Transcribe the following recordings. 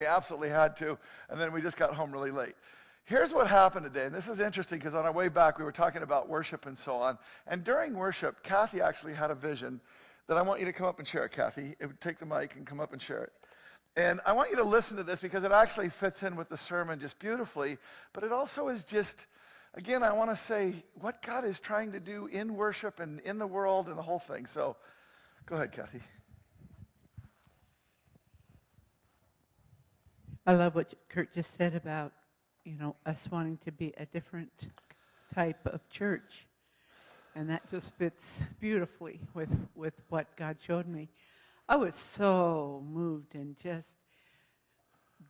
We absolutely had to, and then we just got home really late. Here's what happened today, and this is interesting because on our way back we were talking about worship and so on. And during worship, Kathy actually had a vision that I want you to come up and share it, Kathy. It would take the mic and come up and share it. And I want you to listen to this because it actually fits in with the sermon just beautifully, but it also is just, again, I want to say what God is trying to do in worship and in the world and the whole thing. So go ahead, Kathy. I love what Kurt just said about, you know, us wanting to be a different type of church. And that just fits beautifully with, with what God showed me. I was so moved and just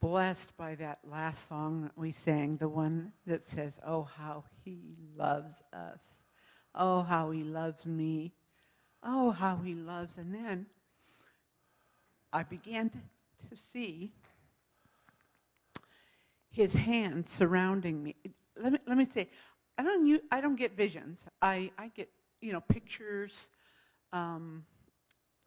blessed by that last song that we sang, the one that says, Oh, how he loves us. Oh, how he loves me. Oh, how he loves. And then I began to, to see his hand surrounding me. Let me, let me say, I don't, use, I don't get visions. I, I get, you know, pictures, um,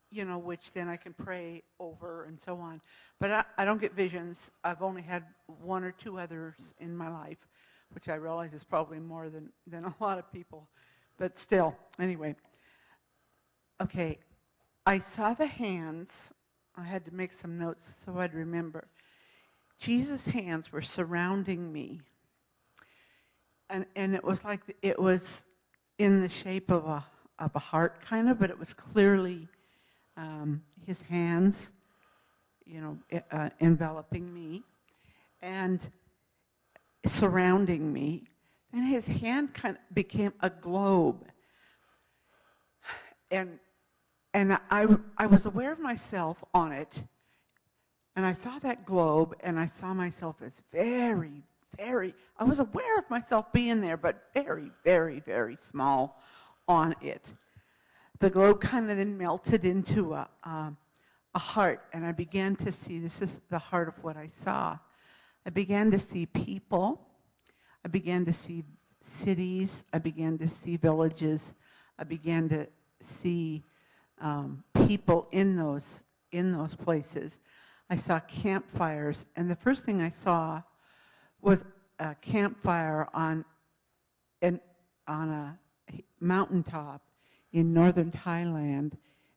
you know, which then I can pray over and so on. But I, I don't get visions. I've only had one or two others in my life, which I realize is probably more than, than a lot of people. But still, anyway. Okay, I saw the hands. I had to make some notes so I'd remember. Jesus' hands were surrounding me. And, and it was like it was in the shape of a, of a heart, kind of, but it was clearly um, his hands, you know, uh, enveloping me and surrounding me. And his hand kind of became a globe. And, and I, I was aware of myself on it and I saw that globe and I saw myself as very, very, I was aware of myself being there, but very, very, very small on it. The globe kind of then melted into a, um, a heart, and I began to see this is the heart of what I saw. I began to see people, I began to see cities, I began to see villages, I began to see um, people in those in those places. I saw campfires, and the first thing I saw was a campfire on an, on a mountaintop in northern Thailand.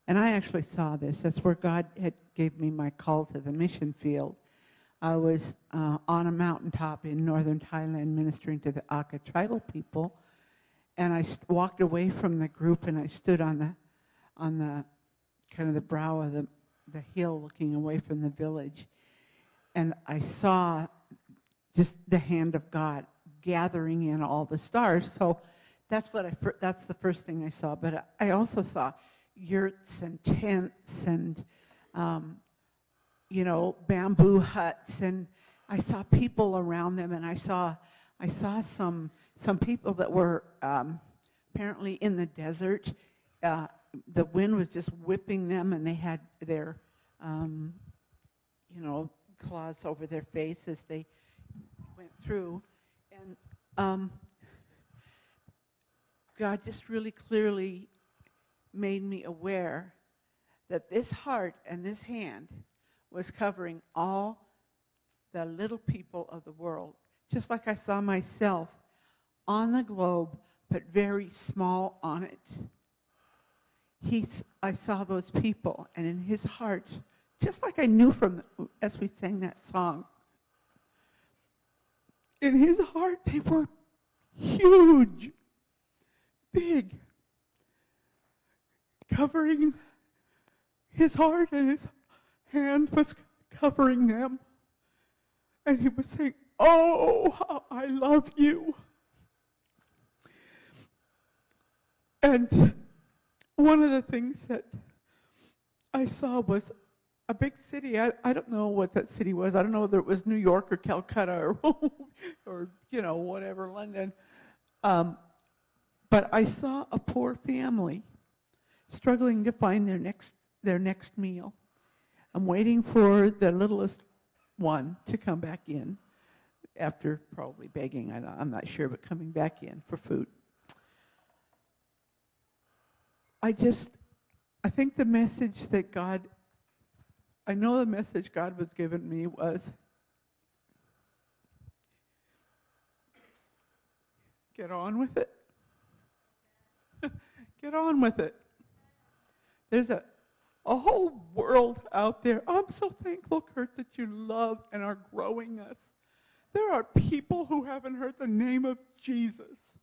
And I actually saw this. That's where God had gave me my call to the mission field. I was uh, on a mountaintop in northern Thailand ministering to the Akha tribal people, and I walked away from the group and I stood on the on the kind of the brow of the the hill looking away from the village. And I saw just the hand of God gathering in all the stars. So that's what I that's the first thing I saw. But I also saw yurts and tents and um, you know bamboo huts and I saw people around them and I saw I saw some some people that were um, apparently in the desert. Uh, the wind was just whipping them, and they had their, um, you know, cloths over their face as they went through. And um, God just really clearly made me aware that this heart and this hand was covering all the little people of the world, just like I saw myself on the globe, but very small on it he's, I saw those people, and in his heart, just like I knew from as we sang that song, in his heart, they were huge, big, covering his heart, and his hand was covering them. And he was saying, Oh, how I love you. And one of the things that I saw was a big city. I, I don't know what that city was. I don't know whether it was New York or Calcutta or, or you know, whatever, London. Um, but I saw a poor family struggling to find their next, their next meal. I'm waiting for the littlest one to come back in after probably begging, I, I'm not sure, but coming back in for food. I just, I think the message that God I know the message God was giving me was get on with it. get on with it. There's a, a whole world out there. I'm so thankful, Kurt, that you love and are growing us. There are people who haven't heard the name of Jesus,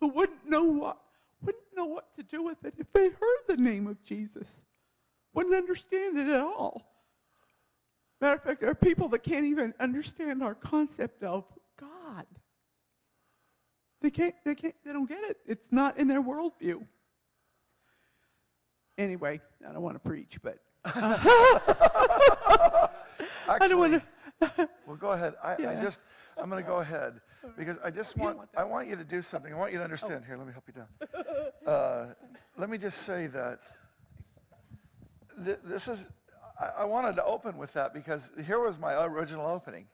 who wouldn't know what wouldn't know what to do with it if they heard the name of Jesus. Wouldn't understand it at all. Matter of fact, there are people that can't even understand our concept of God. They can't, they can't, they don't get it. It's not in their worldview. Anyway, I don't want to preach, but. Uh, Actually, I don't want to. well, go ahead. I, yeah. I just, I'm going to go ahead because I just want, want I want you to do something. I want you to understand. Oh. Here, let me help you down. Uh, let me just say that th- this is, I, I wanted to open with that because here was my original opening.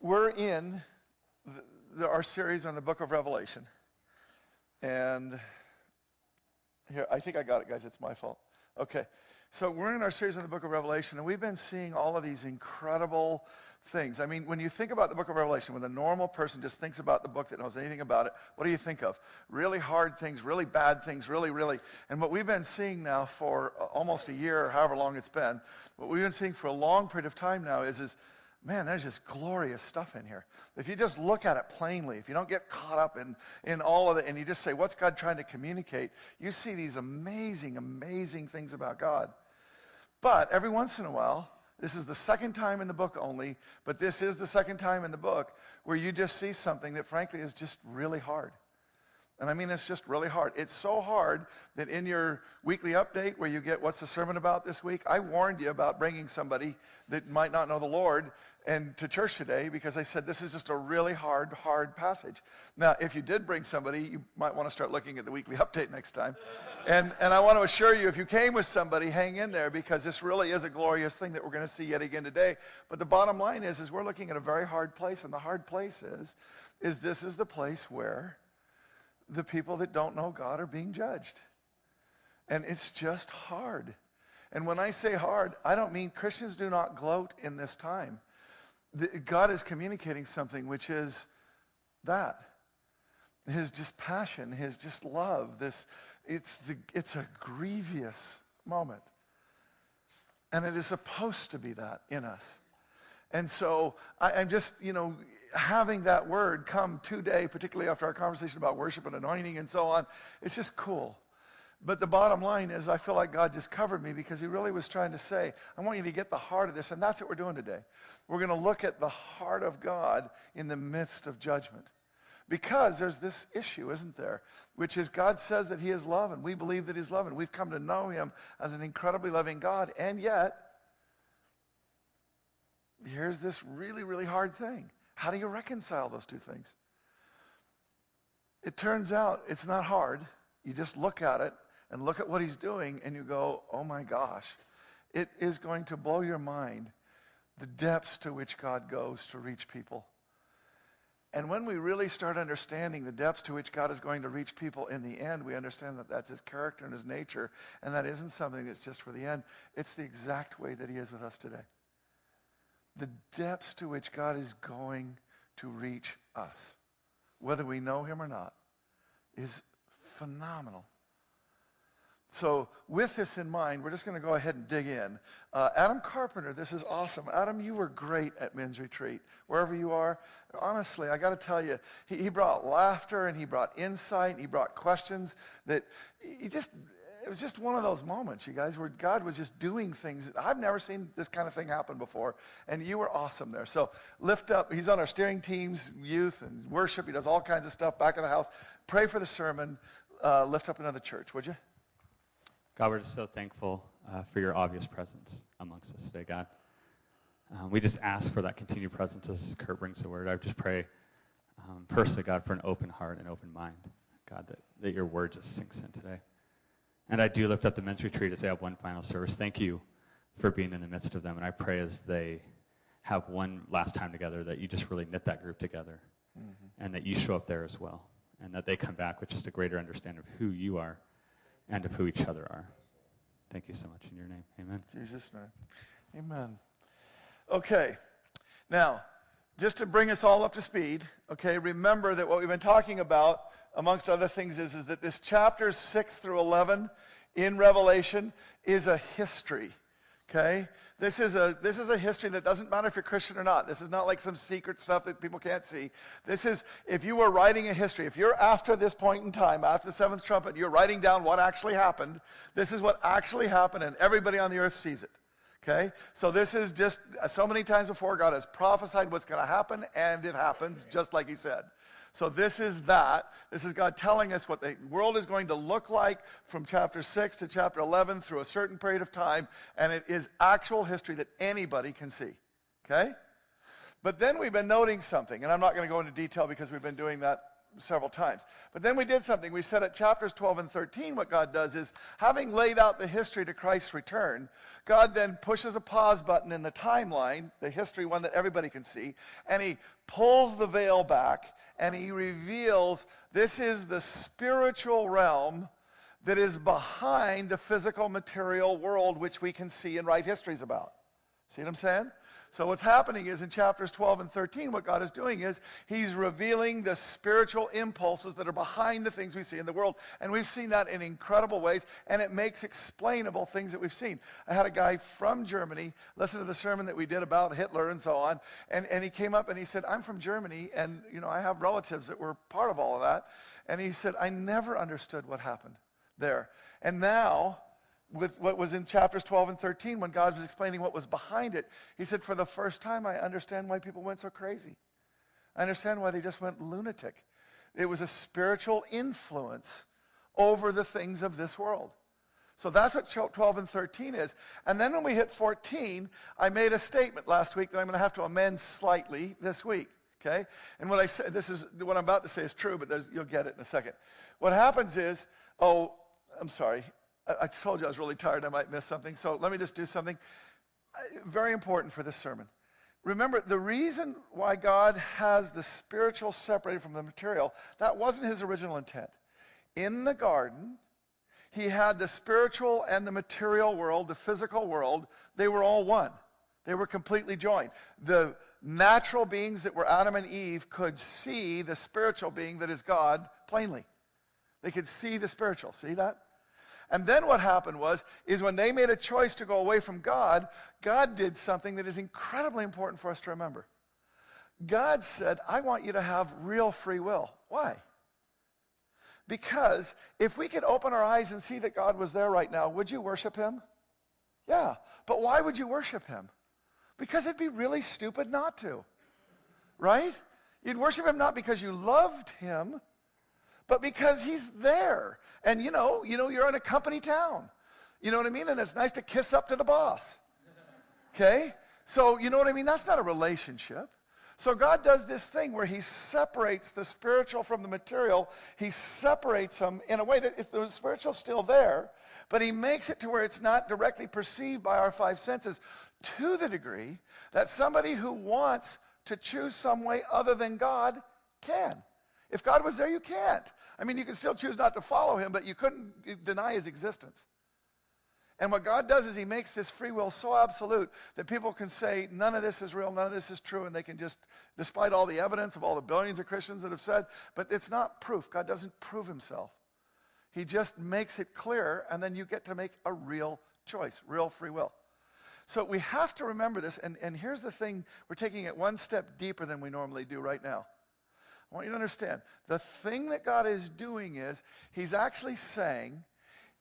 We're in the, the, our series on the book of Revelation. And here, I think I got it, guys. It's my fault. Okay. So we're in our series on the book of Revelation, and we've been seeing all of these incredible things. I mean, when you think about the book of Revelation, when a normal person just thinks about the book that knows anything about it, what do you think of? Really hard things, really bad things, really, really. And what we've been seeing now for uh, almost a year, or however long it's been, what we've been seeing for a long period of time now is, is man, there's just glorious stuff in here. If you just look at it plainly, if you don't get caught up in, in all of it, and you just say, what's God trying to communicate, you see these amazing, amazing things about God. But every once in a while, this is the second time in the book only, but this is the second time in the book where you just see something that, frankly, is just really hard. And I mean, it's just really hard. It's so hard that in your weekly update where you get what's the sermon about this week, I warned you about bringing somebody that might not know the Lord and to church today because I said this is just a really hard, hard passage. Now, if you did bring somebody, you might want to start looking at the weekly update next time. And, and I want to assure you, if you came with somebody, hang in there because this really is a glorious thing that we're going to see yet again today. But the bottom line is, is we're looking at a very hard place, and the hard place is, is this is the place where the people that don't know God are being judged. And it's just hard. And when I say hard, I don't mean Christians do not gloat in this time. God is communicating something which is that. His just passion, his just love. This, it's, the, it's a grievous moment. And it is supposed to be that in us. And so I, am just, you know, having that word come today, particularly after our conversation about worship and anointing and so on, it's just cool. But the bottom line is, I feel like God just covered me because He really was trying to say, I want you to get the heart of this. And that's what we're doing today. We're going to look at the heart of God in the midst of judgment. Because there's this issue, isn't there? Which is God says that He is love, and we believe that He's love, and we've come to know Him as an incredibly loving God. And yet, here's this really, really hard thing. How do you reconcile those two things? It turns out it's not hard. You just look at it and look at what he's doing, and you go, oh my gosh. It is going to blow your mind the depths to which God goes to reach people. And when we really start understanding the depths to which God is going to reach people in the end, we understand that that's his character and his nature, and that isn't something that's just for the end. It's the exact way that he is with us today the depths to which God is going to reach us, whether we know him or not, is phenomenal. So, with this in mind, we're just going to go ahead and dig in. Uh, Adam Carpenter, this is awesome. Adam, you were great at men's retreat, wherever you are. Honestly, I got to tell you, he, he brought laughter and he brought insight and he brought questions that he just it was just one of those moments, you guys, where God was just doing things. I've never seen this kind of thing happen before, and you were awesome there. So lift up. He's on our steering teams, youth, and worship. He does all kinds of stuff back in the house. Pray for the sermon. Uh, lift up another church, would you? God, we're just so thankful uh, for your obvious presence amongst us today, God. Um, we just ask for that continued presence as Kurt brings the word. I just pray um, personally, God, for an open heart and open mind. God, that, that your word just sinks in today. And I do lift up the men's retreat as they have one final service. Thank you for being in the midst of them. And I pray as they have one last time together that you just really knit that group together mm-hmm. and that you show up there as well. And that they come back with just a greater understanding of who you are and of who each other are. Thank you so much in your name. Amen. Jesus' name. Amen. Okay. Now, just to bring us all up to speed, okay, remember that what we've been talking about, amongst other things, is, is that this chapters 6 through 11 in Revelation is a history, okay? This is, a, this is a history that doesn't matter if you're Christian or not. This is not like some secret stuff that people can't see. This is, if you were writing a history, if you're after this point in time, after the seventh trumpet, you're writing down what actually happened, this is what actually happened, and everybody on the earth sees it. Okay? So this is just uh, so many times before God has prophesied what's going to happen, and it happens just like He said. So this is that. This is God telling us what the world is going to look like from chapter 6 to chapter 11 through a certain period of time, and it is actual history that anybody can see. Okay? But then we've been noting something, and I'm not going to go into detail because we've been doing that several times. But then we did something. We said at chapters 12 and 13, what God does is, having laid out the history to Christ's return, God then pushes a pause button in the timeline, the history one that everybody can see, and He pulls the veil back and he reveals this is the spiritual realm that is behind the physical material world which we can see and write histories about. See what I'm saying? So, what's happening is in chapters 12 and 13, what God is doing is He's revealing the spiritual impulses that are behind the things we see in the world. And we've seen that in incredible ways, and it makes explainable things that we've seen. I had a guy from Germany listen to the sermon that we did about Hitler and so on, and, and he came up and he said, I'm from Germany, and you know, I have relatives that were part of all of that. And he said, I never understood what happened there. And now, with what was in chapters 12 and 13 when God was explaining what was behind it. He said, For the first time, I understand why people went so crazy. I understand why they just went lunatic. It was a spiritual influence over the things of this world. So that's what 12 and 13 is. And then when we hit 14, I made a statement last week that I'm going to have to amend slightly this week. Okay? And what I said, this is what I'm about to say is true, but you'll get it in a second. What happens is, oh, I'm sorry. I told you I was really tired. I might miss something. So let me just do something uh, very important for this sermon. Remember, the reason why God has the spiritual separated from the material, that wasn't his original intent. In the garden, he had the spiritual and the material world, the physical world, they were all one. They were completely joined. The natural beings that were Adam and Eve could see the spiritual being that is God plainly. They could see the spiritual. See that? And then what happened was, is when they made a choice to go away from God, God did something that is incredibly important for us to remember. God said, I want you to have real free will. Why? Because if we could open our eyes and see that God was there right now, would you worship him? Yeah. But why would you worship him? Because it'd be really stupid not to. Right? You'd worship him not because you loved him, but because he's there. And you know, you know, you're in a company town. You know what I mean? And it's nice to kiss up to the boss. Okay? So, you know what I mean? That's not a relationship. So, God does this thing where He separates the spiritual from the material. He separates them in a way that the spiritual's still there, but He makes it to where it's not directly perceived by our five senses to the degree that somebody who wants to choose some way other than God can. If God was there, you can't. I mean, you can still choose not to follow him, but you couldn't deny his existence. And what God does is he makes this free will so absolute that people can say, none of this is real, none of this is true, and they can just, despite all the evidence of all the billions of Christians that have said, but it's not proof. God doesn't prove himself. He just makes it clear, and then you get to make a real choice, real free will. So we have to remember this, and, and here's the thing we're taking it one step deeper than we normally do right now. I want you to understand the thing that God is doing is He's actually saying,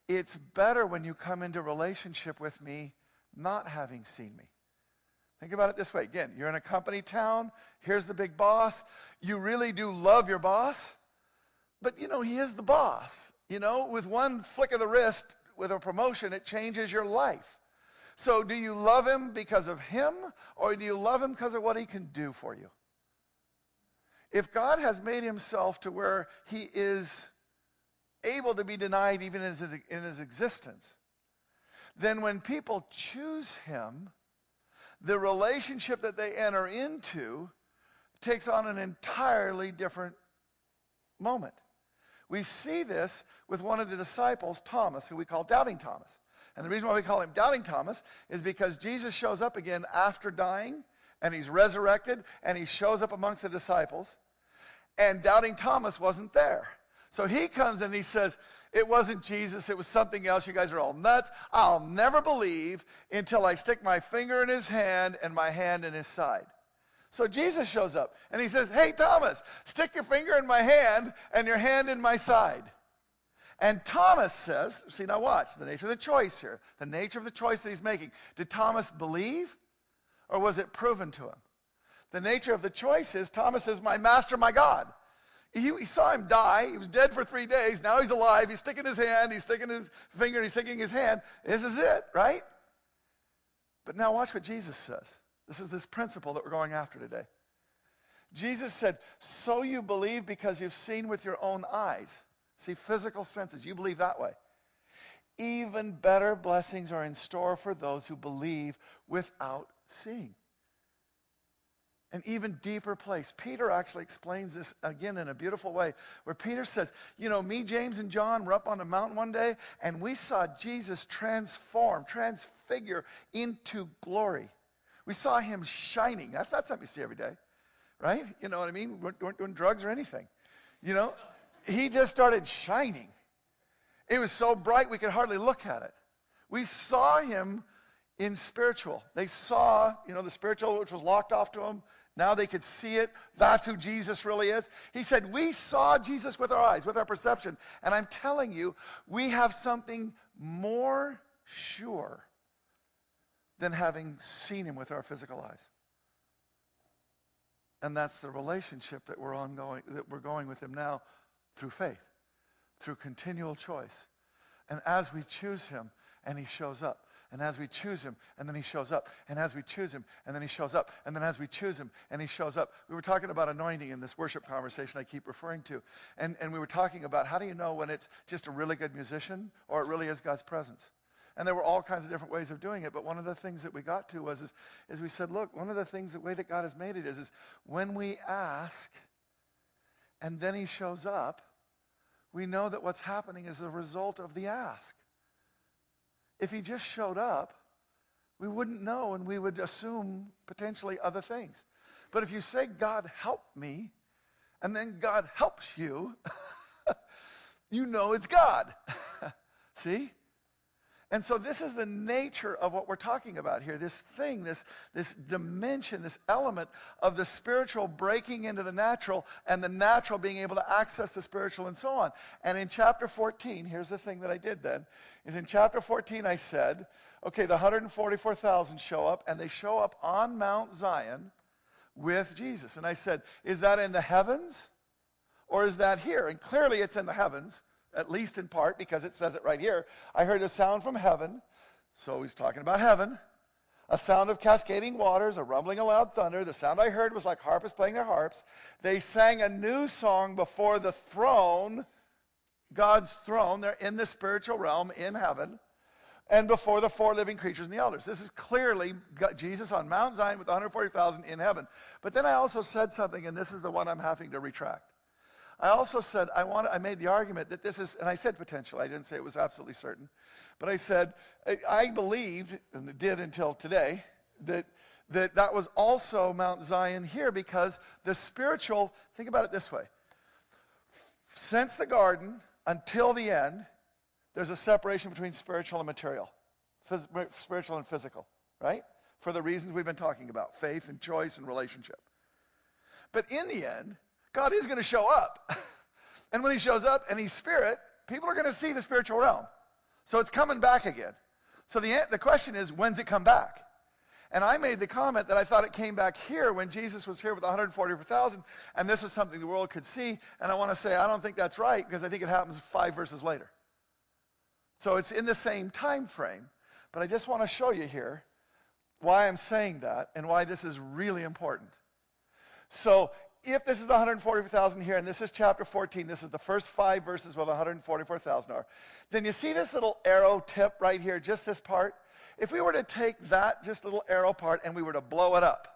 It's better when you come into relationship with me not having seen me. Think about it this way. Again, you're in a company town. Here's the big boss. You really do love your boss, but you know, he is the boss. You know, with one flick of the wrist, with a promotion, it changes your life. So, do you love him because of him, or do you love him because of what he can do for you? If God has made himself to where he is able to be denied even in his, existence, then when people choose him, the relationship that they enter into takes on an entirely different moment. We see this with one of the disciples, Thomas, who we call Doubting Thomas. And the reason why we call him Doubting Thomas is because Jesus shows up again after dying and he's resurrected and he shows up amongst the disciples. And Doubting Thomas wasn't there. So he comes and he says, It wasn't Jesus, it was something else. You guys are all nuts. I'll never believe until I stick my finger in his hand and my hand in his side. So Jesus shows up and he says, Hey, Thomas, stick your finger in my hand and your hand in my side. And Thomas says, see, now watch the nature of the choice here, the nature of the choice that he's making. Did Thomas believe or was it proven to him? The nature of the choice is Thomas is my master, my God. He, he, saw him die. He was dead for three days. Now he's alive. He's sticking his hand. He's sticking his finger. He's sticking his hand. This is it, right? But now watch what Jesus says. This is this principle that we're going after today. Jesus said, So you believe because you've seen with your own eyes. See, physical senses, you believe that way. Even better blessings are in store for those who believe without seeing. An even deeper place. Peter actually explains this again in a beautiful way, where Peter says, You know, me, James, and John were up on the mountain one day, and we saw Jesus transform, transfigure into glory. We saw him shining. That's not something you see every day, right? You know what I mean? We weren't doing drugs or anything. You know, he just started shining. It was so bright we could hardly look at it. We saw him in spiritual. They saw, you know, the spiritual which was locked off to them. Now they could see it. That's who Jesus really is. He said, We saw Jesus with our eyes, with our perception. And I'm telling you, we have something more sure than having seen him with our physical eyes. And that's the relationship that we're ongoing, that we're going with him now through faith, through continual choice. And as we choose him and he shows up, and as we choose him, and then he shows up, and as we choose him, and then he shows up, and then as we choose him, and he shows up. We were talking about anointing in this worship conversation I keep referring to. And, and we were talking about how do you know when it's just a really good musician or it really is God's presence? And there were all kinds of different ways of doing it. But one of the things that we got to was is, is we said, look, one of the things, the way that God has made it is, is when we ask and then he shows up, we know that what's happening is a result of the ask. If he just showed up, we wouldn't know and we would assume potentially other things. But if you say, God, help me, and then God helps you, you know it's God. See? And so this is the nature of what we're talking about here. This thing, this, this dimension, this element of the spiritual breaking into the natural and the natural being able to access the spiritual and so on. And in chapter 14, here's the thing that I did then, is in chapter 14 I said, okay, the 144,000 show up and they show up on Mount Zion with Jesus. And I said, is that in the heavens or is that here? And clearly it's in the heavens at least in part because it says it right here. I heard a sound from heaven. So he's talking about heaven. A sound of cascading waters, a rumbling of loud thunder. The sound I heard was like harpists playing their harps. They sang a new song before the throne, God's throne. They're in the spiritual realm in heaven. And before the four living creatures and the elders. This is clearly Jesus on Mount Zion with 140,000 in heaven. But then I also said something, and this is the one I'm having to retract. I also said, I, want, I made the argument that this is, and I said potential, I didn't say it was absolutely certain, but I said, I, I believed, and did until today, that, that that was also Mount Zion here because the spiritual, think about it this way. Since the garden until the end, there's a separation between spiritual and material, phys- spiritual and physical, right? For the reasons we've been talking about faith and choice and relationship. But in the end, God is going to show up. and when he shows up and he's spirit, people are going to see the spiritual realm. So it's coming back again. So the, the question is, when's it come back? And I made the comment that I thought it came back here when Jesus was here with 144,000, and this was something the world could see. And I want to say, I don't think that's right because I think it happens five verses later. So it's in the same time frame. But I just want to show you here why I'm saying that and why this is really important. So if this is the 144,000 here, and this is chapter 14, this is the first five verses where the 144,000 are, then you see this little arrow tip right here, just this part? If we were to take that just little arrow part and we were to blow it up,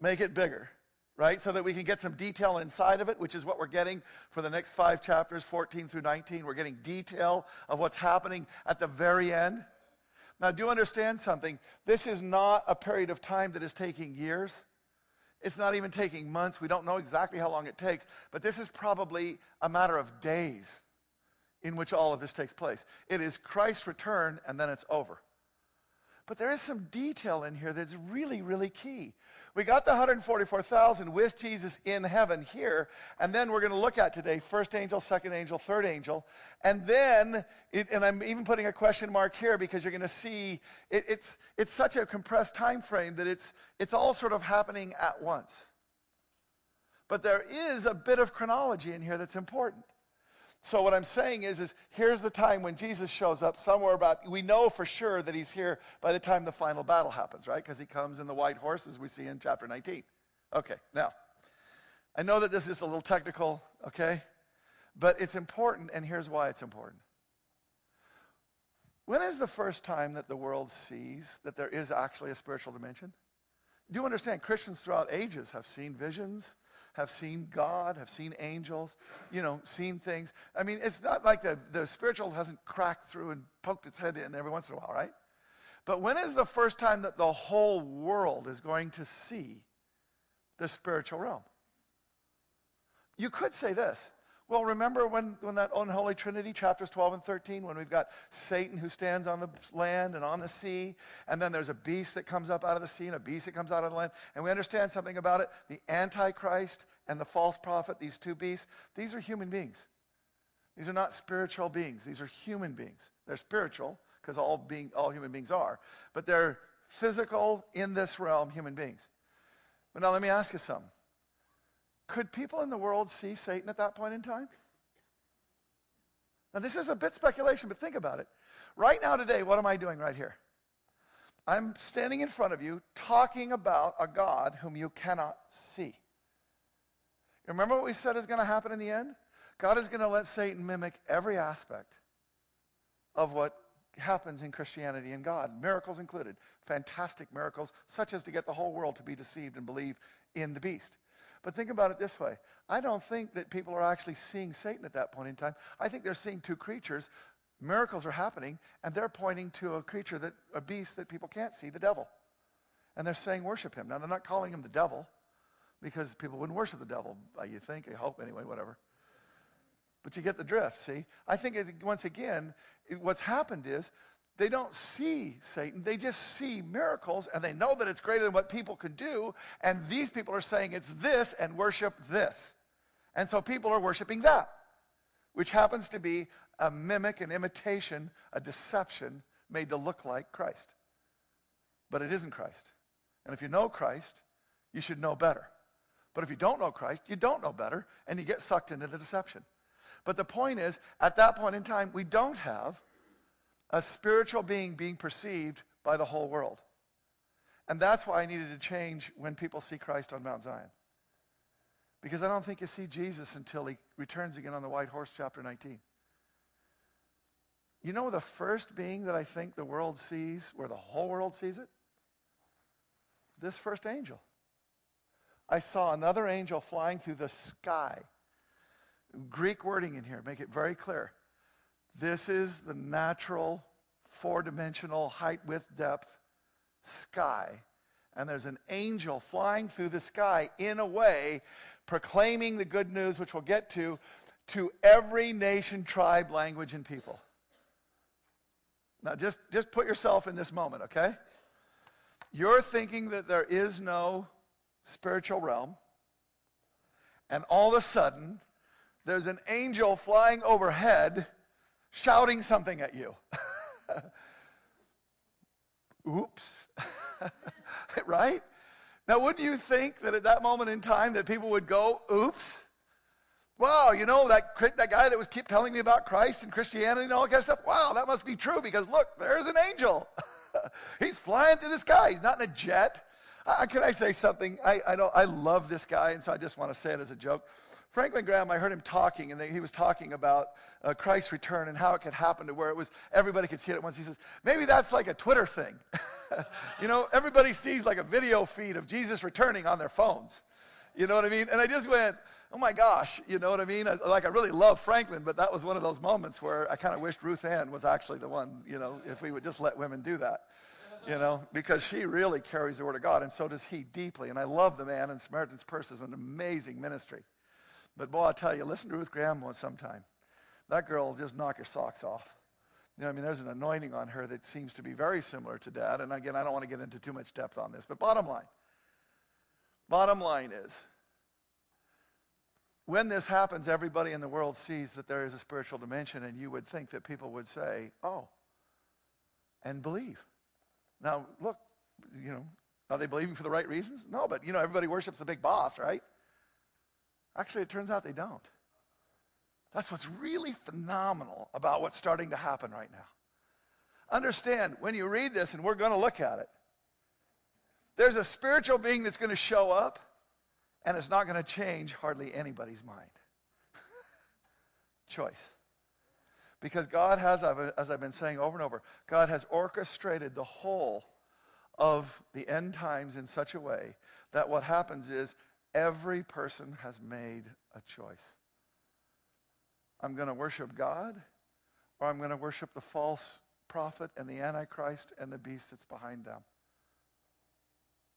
make it bigger, right? So that we can get some detail inside of it, which is what we're getting for the next five chapters, 14 through 19. We're getting detail of what's happening at the very end. Now, do understand something. This is not a period of time that is taking years. It's not even taking months. We don't know exactly how long it takes, but this is probably a matter of days in which all of this takes place. It is Christ's return, and then it's over. But there is some detail in here that's really, really key. We got the 144,000 with Jesus in heaven here, and then we're going to look at today first angel, second angel, third angel. And then, it, and I'm even putting a question mark here because you're going to see it, it's, it's such a compressed time frame that it's, it's all sort of happening at once. But there is a bit of chronology in here that's important. So what I'm saying is, is here's the time when Jesus shows up somewhere about, we know for sure that he's here by the time the final battle happens, right? Because he comes in the white horse as we see in chapter 19. Okay, now, I know that this is a little technical, okay? But it's important, and here's why it's important. When is the first time that the world sees that there is actually a spiritual dimension? Do you understand? Christians throughout ages have seen visions, have seen God, have seen angels, you know, seen things. I mean, it's not like the, the spiritual hasn't cracked through and poked its head in every once in a while, right? But when is the first time that the whole world is going to see the spiritual realm? You could say this well, remember when, when that unholy trinity, chapters 12 and 13, when we've got Satan who stands on the land and on the sea, and then there's a beast that comes up out of the sea and a beast that comes out of the land, and we understand something about it. The Antichrist and the false prophet, these two beasts, these are human beings. These are not spiritual beings. These are human beings. They're spiritual, because all, being, all human beings are, but they're physical, in this realm, human beings. But now let me ask you something. Could people in the world see Satan at that point in time? Now, this is a bit speculation, but think about it. Right now, today, what am I doing right here? I'm standing in front of you talking about a God whom you cannot see. Remember what we said is going to happen in the end? God is going to let Satan mimic every aspect of what happens in Christianity and God, miracles included, fantastic miracles, such as to get the whole world to be deceived and believe in the beast. But think about it this way I don't think that people are actually seeing Satan at that point in time. I think they're seeing two creatures. Miracles are happening, and they're pointing to a creature that, a beast that people can't see, the devil. And they're saying, worship him. Now, they're not calling him the devil because people wouldn't worship the devil, you think, I hope, anyway, whatever. But you get the drift, see? I think, once again, what's happened is they don't see Satan. They just see miracles and they know that it's greater than what people can do. And these people are saying it's this and worship this. And so people are worshiping that, which happens to be a mimic, an imitation, a deception made to look like Christ. But it isn't Christ. And if you know Christ, you should know better. But if you don't know Christ, you don't know better and you get sucked into the deception. But the point is, at that point in time, we don't have a spiritual being being perceived by the whole world. And that's why I needed to change when people see Christ on Mount Zion. Because I don't think you see Jesus until he returns again on the white horse, chapter 19. You know the first being that I think the world sees, where the whole world sees it? This first angel. I saw another angel flying through the sky. Greek wording in here, make it very clear. This is the natural, four dimensional height, width, depth sky. And there's an angel flying through the sky in a way, proclaiming the good news, which we'll get to, to every nation, tribe, language, and people. Now, just, just put yourself in this moment, okay? You're thinking that there is no spiritual realm, and all of a sudden, there's an angel flying overhead shouting something at you. Oops. right? Now, wouldn't you think that at that moment in time that people would go, oops? Wow, you know, that, that guy that was keep telling me about Christ and Christianity and all that kind of stuff, wow, that must be true because look, there's an angel. He's flying through the sky. He's not in a jet. Can I say something? I, I, I love this guy, and so I just want to say it as a joke. Franklin Graham, I heard him talking, and he was talking about uh, Christ's return and how it could happen to where it was everybody could see it at once. He says, maybe that's like a Twitter thing. you know, everybody sees like a video feed of Jesus returning on their phones. You know what I mean? And I just went, oh my gosh, you know what I mean? I, like I really love Franklin, but that was one of those moments where I kind of wished Ruth Ann was actually the one, you know, if we would just let women do that, you know, because she really carries the word of God, and so does he deeply. And I love the man, and Samaritan's Purse is an amazing ministry. But boy, I tell you, listen to Ruth Graham one sometime. That girl will just knock your socks off. You know, I mean, there's an anointing on her that seems to be very similar to dad. And again, I don't want to get into too much depth on this, but bottom line, bottom line is, when this happens, everybody in the world sees that there is a spiritual dimension, and you would think that people would say, "Oh," and believe. Now, look, you know, are they believing for the right reasons? No, but you know, everybody worships the big boss, right? Actually, it turns out they don't. That's what's really phenomenal about what's starting to happen right now. Understand, when you read this, and we're going to look at it, there's a spiritual being that's going to show up, and it's not going to change hardly anybody's mind. Choice. Because God has, as I've been saying over and over, God has orchestrated the whole of the end times in such a way that what happens is every person has made a choice. I'm going to worship God, or I'm going to worship the false prophet and the Antichrist and the beast that's behind them.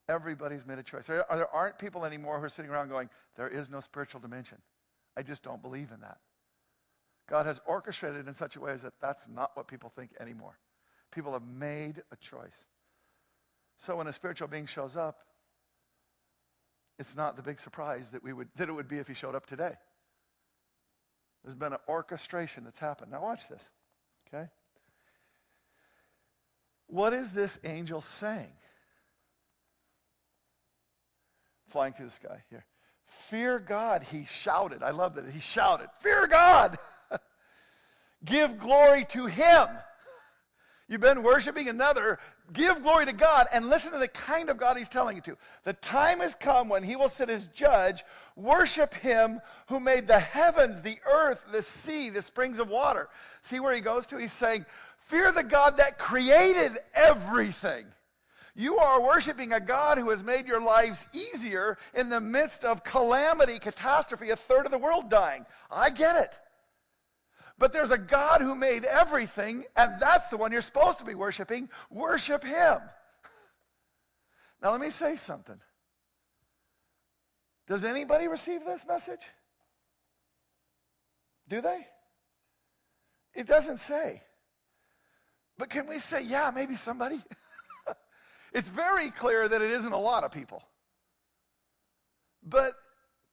Everybody's made a choice. There, there aren't people anymore who are sitting around going, There is no spiritual dimension. I just don't believe in that. God has orchestrated in such a way that that's not what people think anymore. People have made a choice. So when a spiritual being shows up, it's not the big surprise that, we would, that it would be if he showed up today. There's been an orchestration that's happened. Now, watch this, okay? What is this angel saying? Flying through the sky here. Fear God, he shouted. I love that. He shouted, Fear God! Give glory to him. You've been worshiping another. Give glory to God and listen to the kind of God He's telling you to. The time has come when He will sit as judge. Worship Him who made the heavens, the earth, the sea, the springs of water. See where He goes to? He's saying, Fear the God that created everything. You are worshiping a God who has made your lives easier in the midst of calamity, catastrophe, a third of the world dying. I get it. But there's a God who made everything, and that's the one you're supposed to be worshiping. Worship Him. Now, let me say something. Does anybody receive this message? Do they? It doesn't say. But can we say, yeah, maybe somebody? it's very clear that it isn't a lot of people. But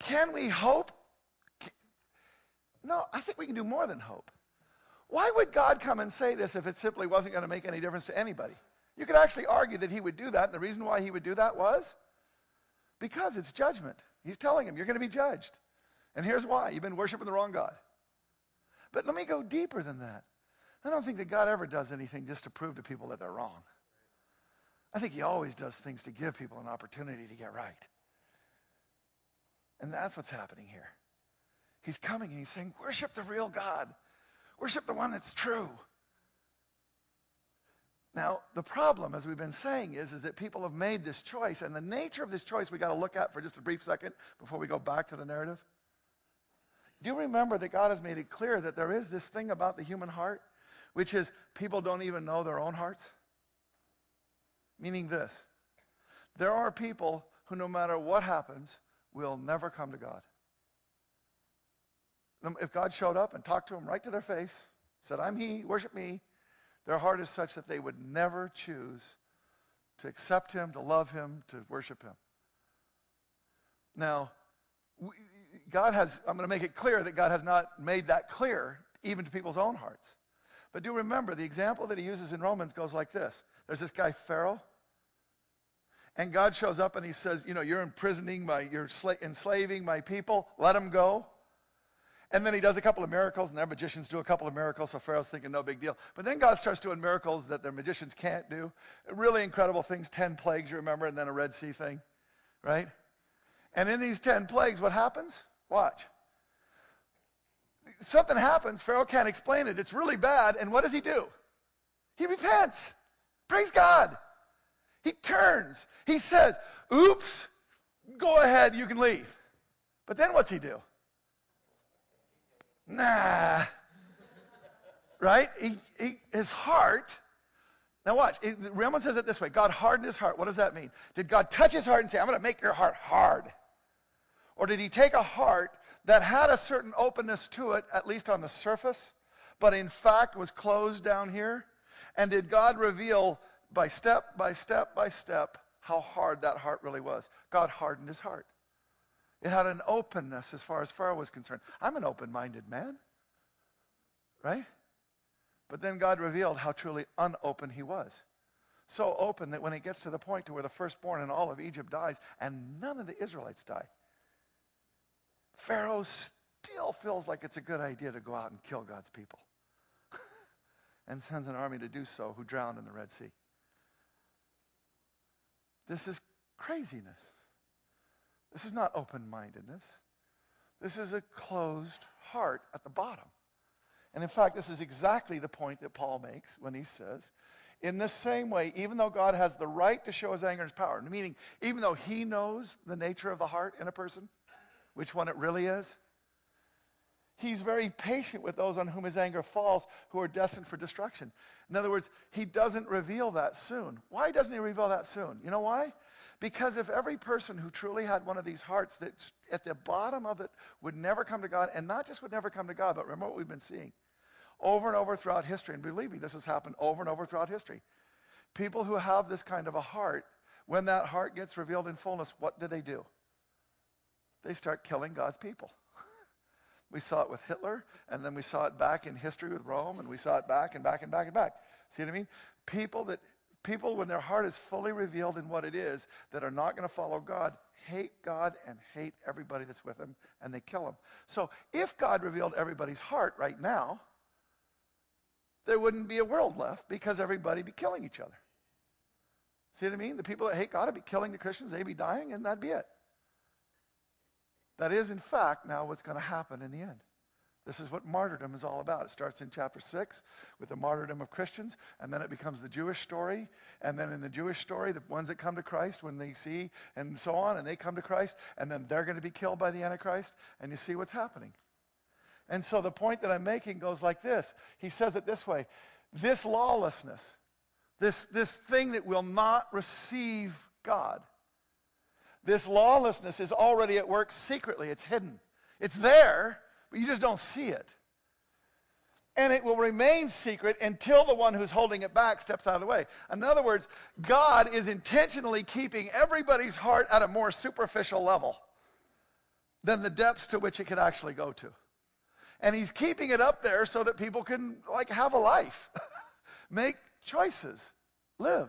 can we hope no, I think we can do more than hope. Why would God come and say this if it simply wasn't going to make any difference to anybody? You could actually argue that he would do that. And the reason why he would do that was because it's judgment. He's telling him, you're going to be judged. And here's why you've been worshiping the wrong God. But let me go deeper than that. I don't think that God ever does anything just to prove to people that they're wrong. I think he always does things to give people an opportunity to get right. And that's what's happening here. He's coming and he's saying, Worship the real God, worship the one that's true. Now, the problem, as we've been saying, is, is that people have made this choice, and the nature of this choice we got to look at for just a brief second before we go back to the narrative. Do you remember that God has made it clear that there is this thing about the human heart, which is people don't even know their own hearts? Meaning this there are people who, no matter what happens, will never come to God. If God showed up and talked to them right to their face, said, I'm He, worship me, their heart is such that they would never choose to accept Him, to love Him, to worship Him. Now, God has, I'm going to make it clear that God has not made that clear even to people's own hearts. But do remember, the example that he uses in Romans goes like this there's this guy, Pharaoh. And God shows up and he says, You know, you're imprisoning my, you're enslaving my people, let them go. And then he does a couple of miracles, and their magicians do a couple of miracles, so Pharaoh's thinking no big deal. But then God starts doing miracles that their magicians can't do. Really incredible things 10 plagues, you remember, and then a Red Sea thing, right? And in these 10 plagues, what happens? Watch. Something happens, Pharaoh can't explain it. It's really bad, and what does he do? He repents. Praise God. He turns. He says, Oops, Go ahead, you can leave. But then what's he do? Nah. right? He, he, his heart. Now watch. Romans says it this way God hardened his heart. What does that mean? Did God touch his heart and say, I'm going to make your heart hard? Or did he take a heart that had a certain openness to it, at least on the surface, but in fact was closed down here? And did God reveal by step by step by step how hard that heart really was? God hardened his heart. It had an openness as far as Pharaoh was concerned. I'm an open minded man, right? But then God revealed how truly unopen he was. So open that when it gets to the point to where the firstborn in all of Egypt dies and none of the Israelites die, Pharaoh still feels like it's a good idea to go out and kill God's people and sends an army to do so who drowned in the Red Sea. This is craziness. This is not open mindedness. This is a closed heart at the bottom. And in fact, this is exactly the point that Paul makes when he says, in the same way, even though God has the right to show his anger and his power, meaning even though he knows the nature of the heart in a person, which one it really is, he's very patient with those on whom his anger falls who are destined for destruction. In other words, he doesn't reveal that soon. Why doesn't he reveal that soon? You know why? Because if every person who truly had one of these hearts that at the bottom of it would never come to God, and not just would never come to God, but remember what we've been seeing over and over throughout history, and believe me, this has happened over and over throughout history. People who have this kind of a heart, when that heart gets revealed in fullness, what do they do? They start killing God's people. we saw it with Hitler, and then we saw it back in history with Rome, and we saw it back and back and back and back. See what I mean? People that People, when their heart is fully revealed in what it is, that are not going to follow God, hate God and hate everybody that's with him, and they kill him. So, if God revealed everybody's heart right now, there wouldn't be a world left because everybody be killing each other. See what I mean? The people that hate God would be killing the Christians, they'd be dying, and that'd be it. That is, in fact, now what's going to happen in the end. This is what martyrdom is all about. It starts in chapter 6 with the martyrdom of Christians, and then it becomes the Jewish story. And then in the Jewish story, the ones that come to Christ when they see and so on, and they come to Christ, and then they're going to be killed by the Antichrist, and you see what's happening. And so the point that I'm making goes like this He says it this way this lawlessness, this, this thing that will not receive God, this lawlessness is already at work secretly, it's hidden, it's there but you just don't see it. And it will remain secret until the one who's holding it back steps out of the way. In other words, God is intentionally keeping everybody's heart at a more superficial level than the depths to which it could actually go to. And he's keeping it up there so that people can like have a life, make choices, live.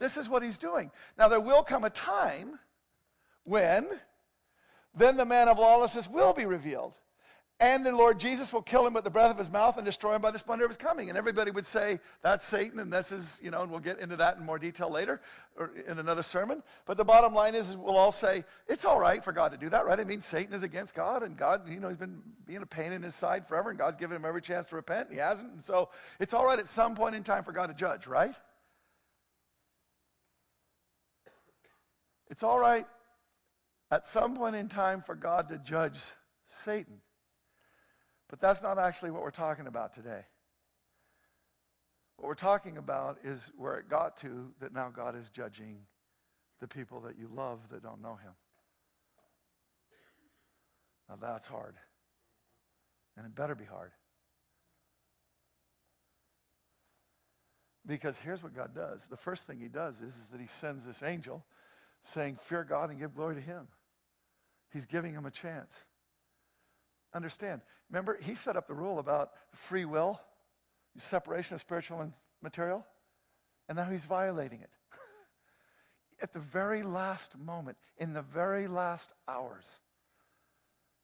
This is what he's doing. Now there will come a time when then the man of lawlessness will be revealed. And the Lord Jesus will kill him with the breath of his mouth and destroy him by the splendor of his coming. And everybody would say, that's Satan, and this is, you know, and we'll get into that in more detail later or in another sermon. But the bottom line is, we'll all say, it's all right for God to do that, right? I mean, Satan is against God, and God, you know, he's been being a pain in his side forever, and God's given him every chance to repent, and he hasn't. And so it's all right at some point in time for God to judge, right? It's all right at some point in time for God to judge Satan. But that's not actually what we're talking about today. What we're talking about is where it got to that now God is judging the people that you love that don't know Him. Now that's hard. And it better be hard. Because here's what God does. The first thing He does is, is that He sends this angel saying, Fear God and give glory to Him. He's giving him a chance. Understand, remember, he set up the rule about free will, separation of spiritual and material, and now he's violating it. At the very last moment, in the very last hours,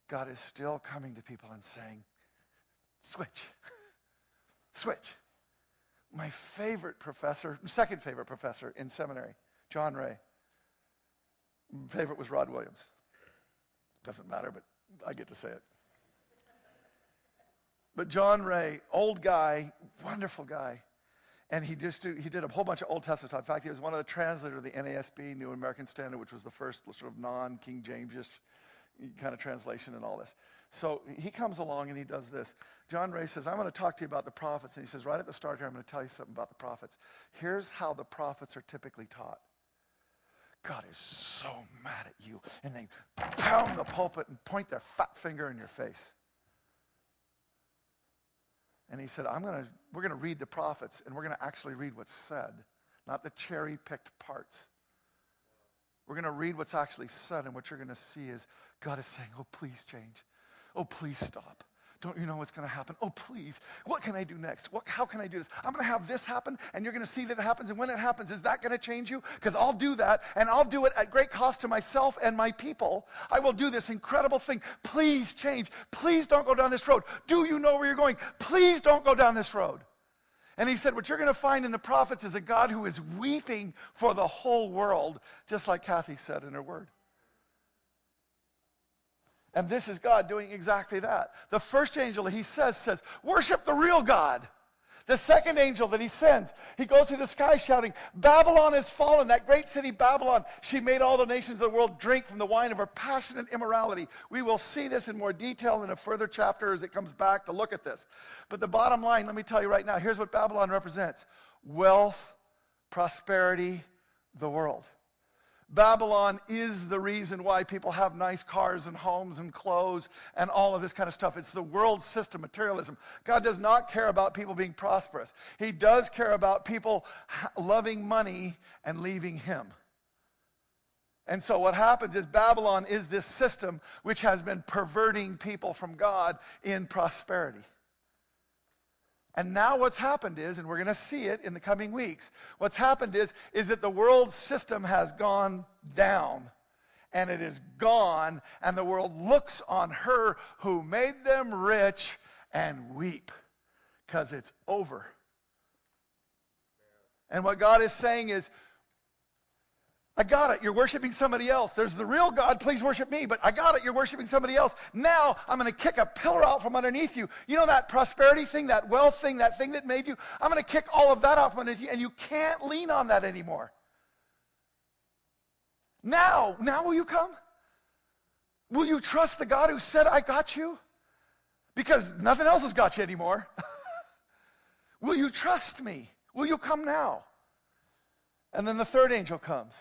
God is still coming to people and saying, Switch. Switch. My favorite professor, second favorite professor in seminary, John Rea. Favorite was Rod Williams. Doesn't matter, but I get to say it. But John Rea, old guy, wonderful guy. and he just do, he did a whole bunch of Old Testament. In fact, he was one of the translators of the NASB, New American Standard, which was the first sort of non-King James kind of translation and all this. So he comes along and he does this. John Rea says, I'm going to talk to you about the prophets. And he says, right at the start here, I'm going to tell you something about the prophets. Here's how the prophets are typically taught. God is so mad at you. And they pound the pulpit and point their fat finger in your face. And he said, I'm gonna, we're going to read the prophets and we're going to actually read what's said, not the cherry picked parts. We're going to read what's actually said, and what you're going to see is God is saying, Oh, please change. Oh, please stop. Don't you know what's going to happen? Oh, please. What can I do next? What, how can I do this? I'm going to have this happen, and you're going to see that it happens. And when it happens, is that going to change you? Because I'll do that, and I'll do it at great cost to myself and my people. I will do this incredible thing. Please change. Please don't go down this road. Do you know where you're going? Please don't go down this road. And he said, What you're going to find in the prophets is a God who is weeping for the whole world, just like Kathy said in her word. And this is God doing exactly that. The first angel he says says, "Worship the real God." The second angel that he sends, he goes through the sky shouting, Babylon has fallen, that great city Babylon. She made all the nations of the world drink from the wine of her passionate immorality. We will see this in more detail in a further chapter as it comes back to look at this. But the bottom line, let me tell you right now, here's what Babylon represents wealth, prosperity, the world. Babylon is the reason why people have nice cars and homes and clothes and all of this kind of stuff. It's the world system, materialism. God does not care about people being prosperous. He does care about people loving money and leaving Him. And so what happens is Babylon is this system which has been perverting people from God in prosperity. And now what's happened is, and we're going to see it in the coming weeks, what's happened is, is that the world system has gone down. And it is gone, and the world looks on her who made them rich and weep because it's over. And what God is saying is, I got it. You're worshiping somebody else. There's the real God. Please worship me. But I got it. You're worshiping somebody else. Now I'm going to kick a pillar out from underneath you. You know that prosperity thing, that wealth thing, that thing that made you? I'm going to kick all of that out from underneath you, and you can't lean on that anymore. Now, now will you come? Will you trust the God who said, I got you? Because nothing else has got you anymore. will you trust me? Will you come now? And then the third angel comes.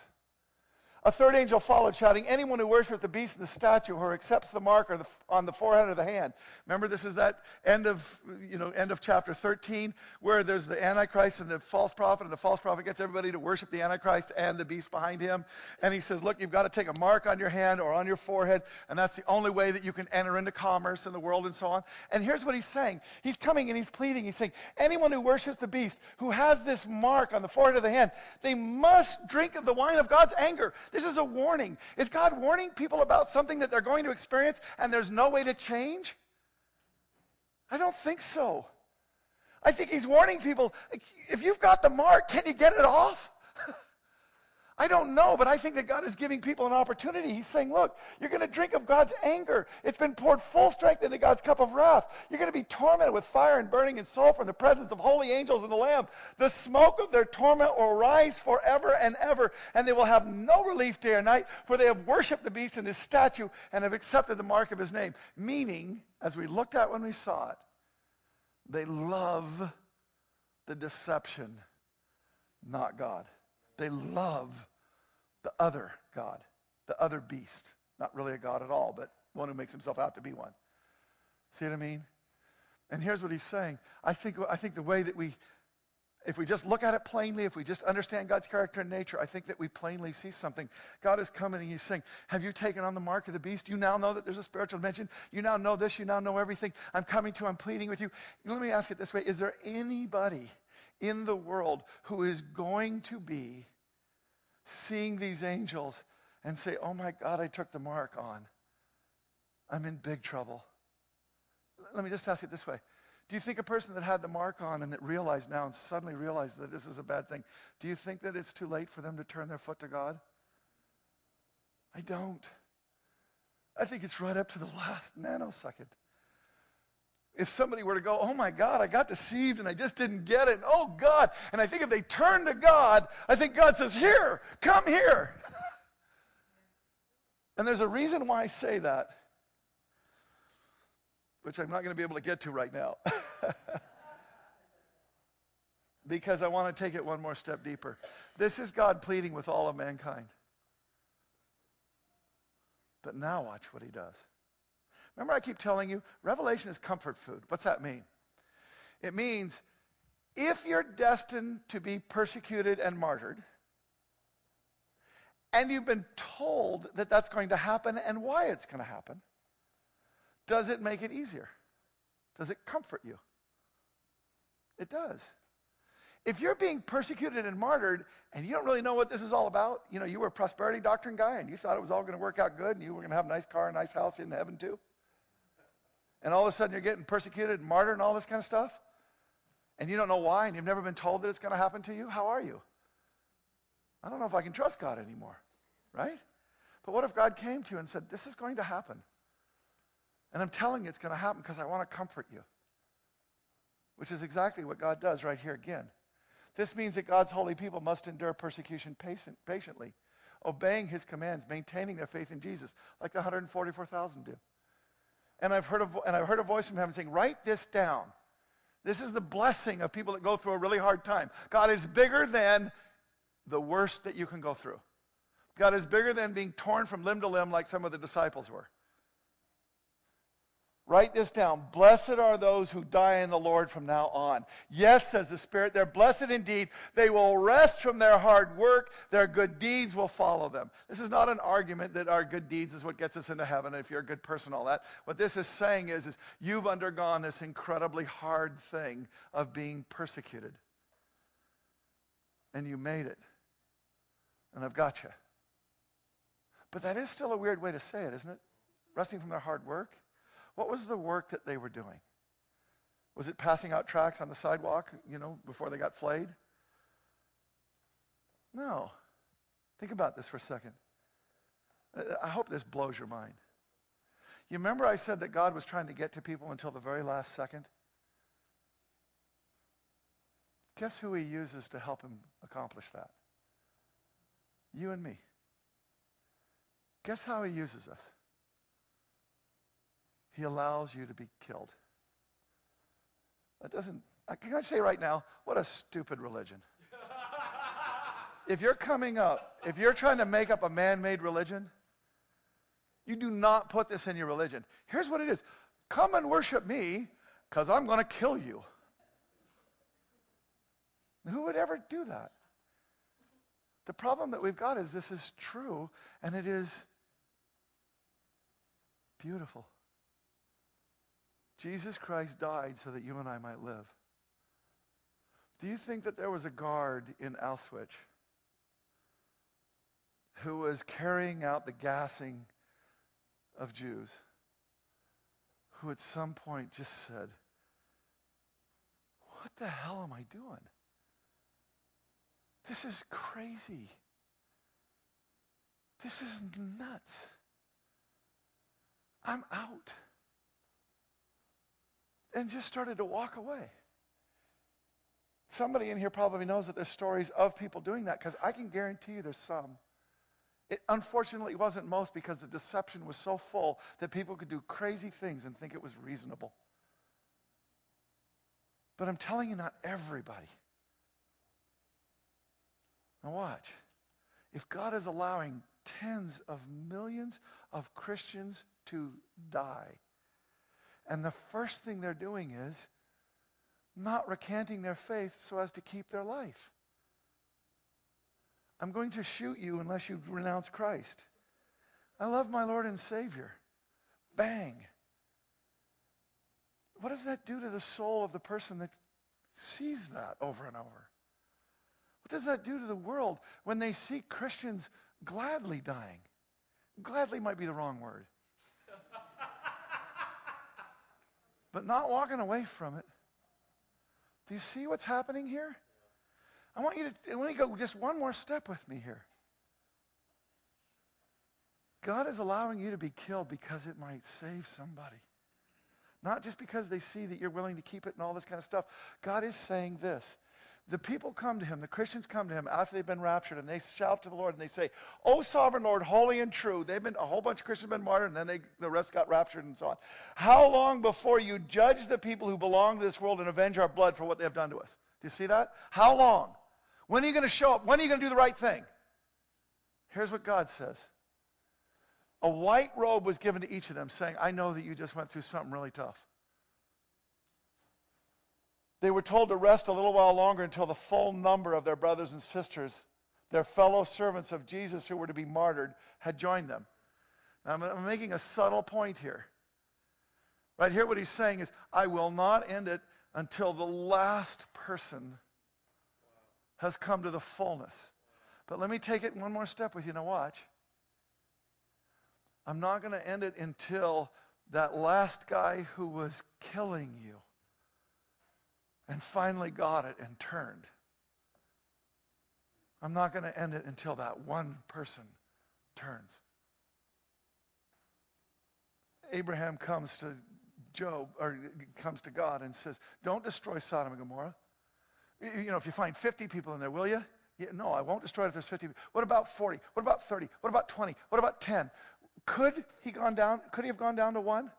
A third angel followed, shouting, Anyone who worships the beast and the statue or accepts the mark on the forehead or the hand. Remember, this is that end of, you know, end of chapter 13, where there's the Antichrist and the false prophet, and the false prophet gets everybody to worship the Antichrist and the beast behind him. And he says, Look, you've got to take a mark on your hand or on your forehead, and that's the only way that you can enter into commerce in the world and so on. And here's what he's saying He's coming and he's pleading. He's saying, Anyone who worships the beast, who has this mark on the forehead of the hand, they must drink of the wine of God's anger. This is a warning. Is God warning people about something that they're going to experience and there's no way to change? I don't think so. I think he's warning people if you've got the mark, can you get it off? I don't know, but I think that God is giving people an opportunity. He's saying, look, you're going to drink of God's anger. It's been poured full strength into God's cup of wrath. You're going to be tormented with fire and burning and sulfur in the presence of holy angels and the Lamb. The smoke of their torment will rise forever and ever, and they will have no relief day or night, for they have worshiped the beast and his statue and have accepted the mark of his name. Meaning, as we looked at when we saw it, they love the deception, not God. They love the other God, the other beast. Not really a God at all, but one who makes himself out to be one. See what I mean? And here's what he's saying. I think, I think the way that we, if we just look at it plainly, if we just understand God's character and nature, I think that we plainly see something. God is coming and he's saying, Have you taken on the mark of the beast? You now know that there's a spiritual dimension. You now know this. You now know everything. I'm coming to, I'm pleading with you. Let me ask it this way Is there anybody in the world who is going to be seeing these angels and say, Oh my God, I took the mark on. I'm in big trouble. Let me just ask it this way. Do you think a person that had the mark on and that realized now and suddenly realized that this is a bad thing, do you think that it's too late for them to turn their foot to God? I don't. I think it's right up to the last nanosecond. If somebody were to go, oh my God, I got deceived and I just didn't get it. Oh God. And I think if they turn to God, I think God says, here, come here. and there's a reason why I say that, which I'm not going to be able to get to right now. because I want to take it one more step deeper. This is God pleading with all of mankind. But now watch what he does. Remember, I keep telling you, revelation is comfort food. What's that mean? It means if you're destined to be persecuted and martyred, and you've been told that that's going to happen and why it's going to happen, does it make it easier? Does it comfort you? It does. If you're being persecuted and martyred and you don't really know what this is all about, you know, you were a prosperity doctrine guy and you thought it was all going to work out good and you were going to have a nice car, a nice house in heaven too and all of a sudden you're getting persecuted and martyred and all this kind of stuff, and you don't know why, and you've never been told that it's going to happen to you, how are you? I don't know if I can trust God anymore, right? But what if God came to you and said, This is going to happen? And I'm telling you it's going to happen because I want to comfort you. Which is exactly what God does right here again. This means that God's holy people must endure persecution patient, patiently, obeying his commands, maintaining their faith in Jesus, like the 144,000 do. And I've heard a, and I've heard a voice from heaven saying, Write this down. This is the blessing of people that go through a really hard time. God is bigger than the worst that you can go through. God is bigger than being torn from limb to limb like some of the disciples were. Write this down. Blessed are those who die in the Lord from now on. Yes, says the Spirit, they're blessed indeed. They will rest from their hard work. Their good deeds will follow them. This is not an argument that our good deeds is what gets us into heaven if you're a good person, all that. What this is saying is, is you've undergone this incredibly hard thing of being persecuted. And you made it. And I've got you. But that is still a weird way to say it, isn't it? Resting from their hard work. What was the work that they were doing? Was it passing out tracts on the sidewalk, you know, before they got flayed? No. Think about this for a second. I hope this blows your mind. You remember I said that God was trying to get to people until the very last second? Guess who he uses to help him accomplish that? You and me. Guess how he uses us? He allows you to be killed. That doesn't, uh, can I say right now, what a stupid religion. if you're coming up, if you're trying to make up a man made religion, you do not put this in your religion. Here's what it is come and worship me because I'm going to kill you. Who would ever do that? The problem that we've got is this is true and it is beautiful. Jesus Christ died so that you and I might live. Do you think that there was a guard in Auschwitz who was carrying out the gassing of Jews who at some point just said, What the hell am I doing? This is crazy. This is nuts. I'm out and just started to walk away. Somebody in here probably knows that there's stories of people doing that because I can guarantee you there's some. It unfortunately wasn't most because the deception was so full that people could do crazy things and think it was reasonable. But I'm telling you, not everybody. Now, watch. If God is allowing tens of millions of Christians to die, and the first thing they're doing is not recanting their faith so as to keep their life. I'm going to shoot you unless you renounce Christ. I love my Lord and Savior. Bang. What does that do to the soul of the person that sees that over and over? What does that do to the world when they see Christians gladly dying? Gladly might be the wrong word. But not walking away from it. Do you see what's happening here? I want you to let me go just one more step with me here. God is allowing you to be killed because it might save somebody. Not just because they see that you're willing to keep it and all this kind of stuff. God is saying this. The people come to him, the Christians come to him after they've been raptured, and they shout to the Lord and they say, Oh, sovereign Lord, holy and true. They've been, a whole bunch of Christians have been martyred, and then they, the rest got raptured and so on. How long before you judge the people who belong to this world and avenge our blood for what they have done to us? Do you see that? How long? When are you going to show up? When are you going to do the right thing? Here's what God says A white robe was given to each of them, saying, I know that you just went through something really tough. They were told to rest a little while longer until the full number of their brothers and sisters, their fellow servants of Jesus who were to be martyred, had joined them. Now, I'm making a subtle point here. Right here, what he's saying is, I will not end it until the last person has come to the fullness. But let me take it one more step with you. Now, watch. I'm not going to end it until that last guy who was killing you and finally got it and turned. I'm not going to end it until that one person turns. Abraham comes to Job, or comes to God and says, Don't destroy Sodom and Gomorrah. You know, if you find 50 people in there, will you? Yeah, no, I won't destroy it if there's 50. What about 40? What about 30? What about 20? What about 10? Could he gone down? Could he have gone down to one?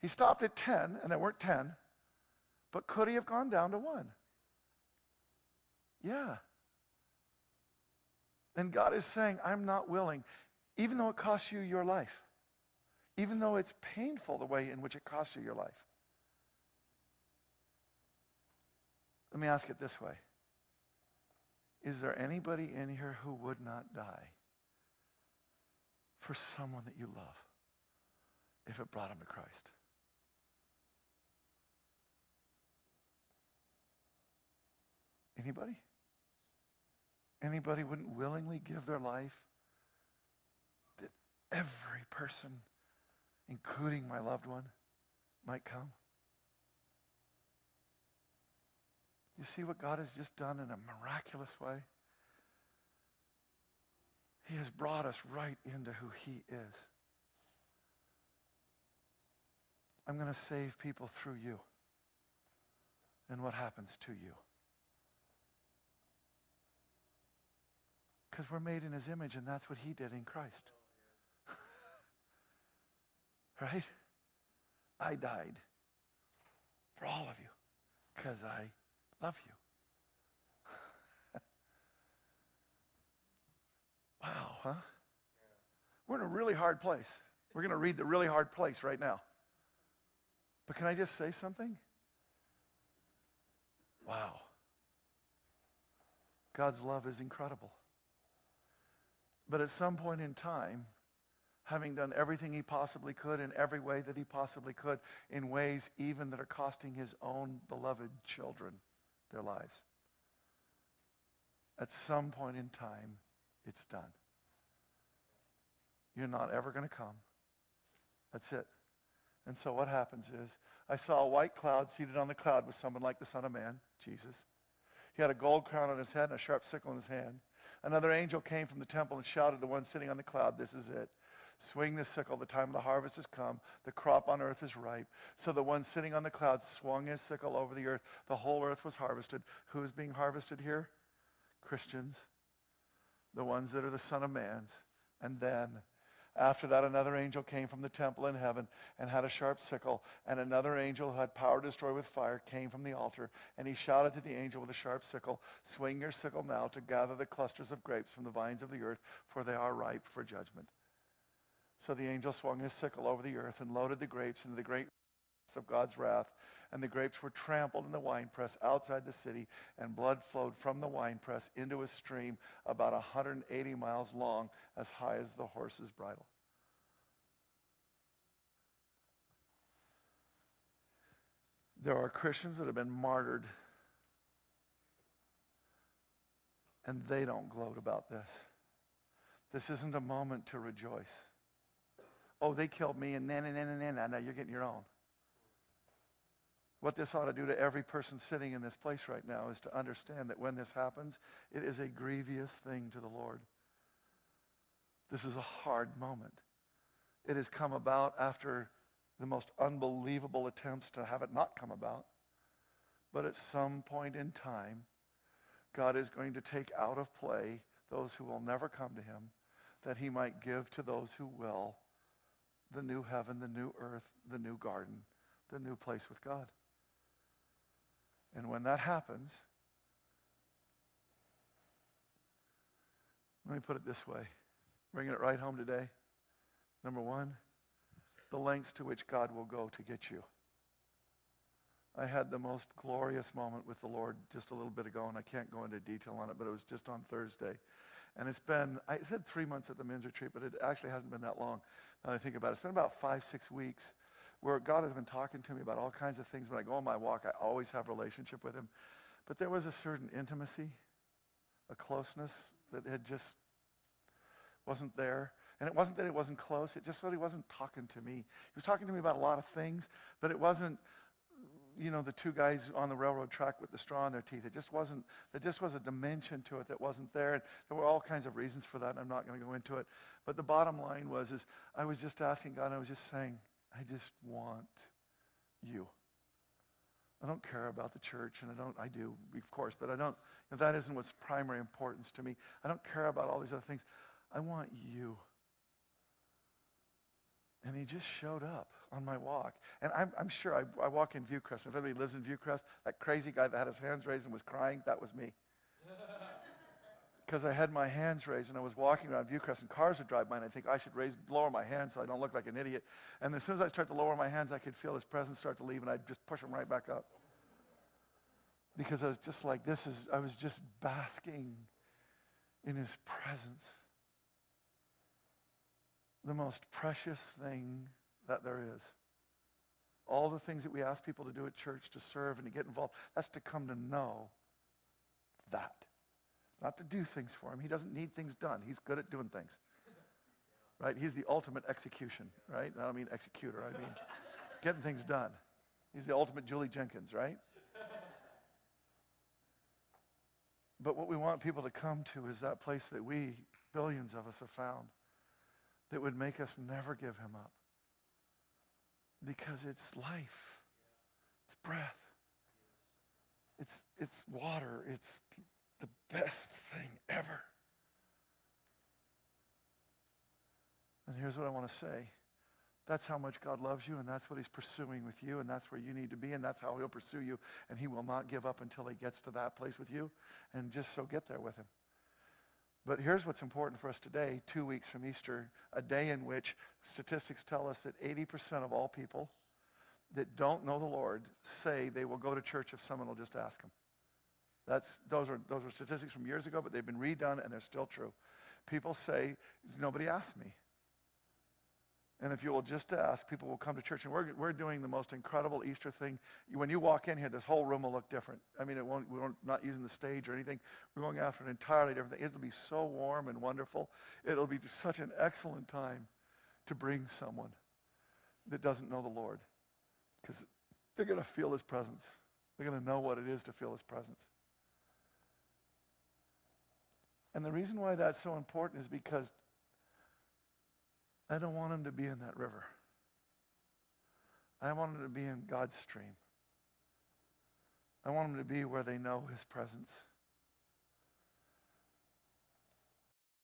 He stopped at 10, and there weren't 10. But could he have gone down to one? Yeah. And God is saying, I'm not willing, even though it costs you your life, even though it's painful the way in which it costs you your life. Let me ask it this way Is there anybody in here who would not die for someone that you love if it brought him to Christ? Anybody? Anybody wouldn't willingly give their life that every person, including my loved one, might come? You see what God has just done in a miraculous way? He has brought us right into who He is. I'm going to save people through you. And what happens to you? Because we're made in his image, and that's what he did in Christ. right? I died for all of you because I love you. wow, huh? We're in a really hard place. We're going to read the really hard place right now. But can I just say something? Wow. God's love is incredible. But at some point in time, having done everything he possibly could in every way that he possibly could, in ways even that are costing his own beloved children their lives, at some point in time, it's done. You're not ever going to come. That's it. And so what happens is, I saw a white cloud seated on the cloud with someone like the Son of Man, Jesus. He had a gold crown on his head and a sharp sickle in his hand. Another angel came from the temple and shouted to the one sitting on the cloud, This is it. Swing the sickle, the time of the harvest has come. The crop on earth is ripe. So the one sitting on the cloud swung his sickle over the earth. The whole earth was harvested. Who is being harvested here? Christians, the ones that are the Son of Man's. And then after that, another angel came from the temple in heaven and had a sharp sickle. And another angel who had power to destroy with fire came from the altar. And he shouted to the angel with a sharp sickle Swing your sickle now to gather the clusters of grapes from the vines of the earth, for they are ripe for judgment. So the angel swung his sickle over the earth and loaded the grapes into the great of God's wrath and the grapes were trampled in the winepress outside the city, and blood flowed from the winepress into a stream about 180 miles long, as high as the horse's bridle. There are Christians that have been martyred, and they don't gloat about this. This isn't a moment to rejoice. Oh, they killed me, and then, and then, and then. Now you're getting your own. What this ought to do to every person sitting in this place right now is to understand that when this happens, it is a grievous thing to the Lord. This is a hard moment. It has come about after the most unbelievable attempts to have it not come about. But at some point in time, God is going to take out of play those who will never come to him, that he might give to those who will the new heaven, the new earth, the new garden, the new place with God. And when that happens, let me put it this way, bringing it right home today. Number one, the lengths to which God will go to get you. I had the most glorious moment with the Lord just a little bit ago, and I can't go into detail on it, but it was just on Thursday. And it's been, I said three months at the men's retreat, but it actually hasn't been that long now I think about it. It's been about five, six weeks where God has been talking to me about all kinds of things. When I go on my walk, I always have a relationship with him. But there was a certain intimacy, a closeness that had just wasn't there. And it wasn't that it wasn't close, it just that he wasn't talking to me. He was talking to me about a lot of things, but it wasn't, you know, the two guys on the railroad track with the straw in their teeth. It just wasn't, there just was a dimension to it that wasn't there. And there were all kinds of reasons for that, and I'm not going to go into it. But the bottom line was, is I was just asking God, I was just saying, I just want you. I don't care about the church, and I don't, I do, of course, but I don't, you know, that isn't what's primary importance to me. I don't care about all these other things. I want you. And he just showed up on my walk. And I'm, I'm sure I, I, walk in Viewcrest. If anybody lives in Viewcrest, that crazy guy that had his hands raised and was crying, that was me. Because I had my hands raised and I was walking around Viewcrest and cars would drive by and I think I should raise, lower my hands so I don't look like an idiot. And as soon as I start to lower my hands, I could feel his presence start to leave and I'd just push him right back up. Because I was just like, this is, I was just basking in his presence the most precious thing that there is. All the things that we ask people to do at church to serve and to get involved, that's to come to know that. Not to do things for him. He doesn't need things done. He's good at doing things. Right? He's the ultimate execution, right? I don't mean executor, I mean getting things done. He's the ultimate Julie Jenkins, right? But what we want people to come to is that place that we, billions of us, have found that would make us never give him up. Because it's life, it's breath, it's, it's water, it's the best thing ever. And here's what I want to say. That's how much God loves you, and that's what He's pursuing with you, and that's where you need to be, and that's how He'll pursue you. And He will not give up until He gets to that place with you. And just so get there with Him. But here's what's important for us today, two weeks from Easter, a day in which statistics tell us that 80% of all people that don't know the Lord say they will go to church if someone will just ask them. That's, those, are, those statistics from years ago, but they've been redone and they're still true. People say, nobody asked me. And if you will just ask, people will come to church. And we're, we're doing the most incredible Easter thing. When you walk in here, this whole room will look different. I mean, it won't, we're not using the stage or anything. We're going after an entirely different thing. It'll be so warm and wonderful. It'll be such an excellent time to bring someone that doesn't know the Lord. Because they're going to feel his presence. They're going to know what it is to feel his presence. And the reason why that's so important is because I don't want them to be in that river. I want them to be in God's stream. I want them to be where they know His presence.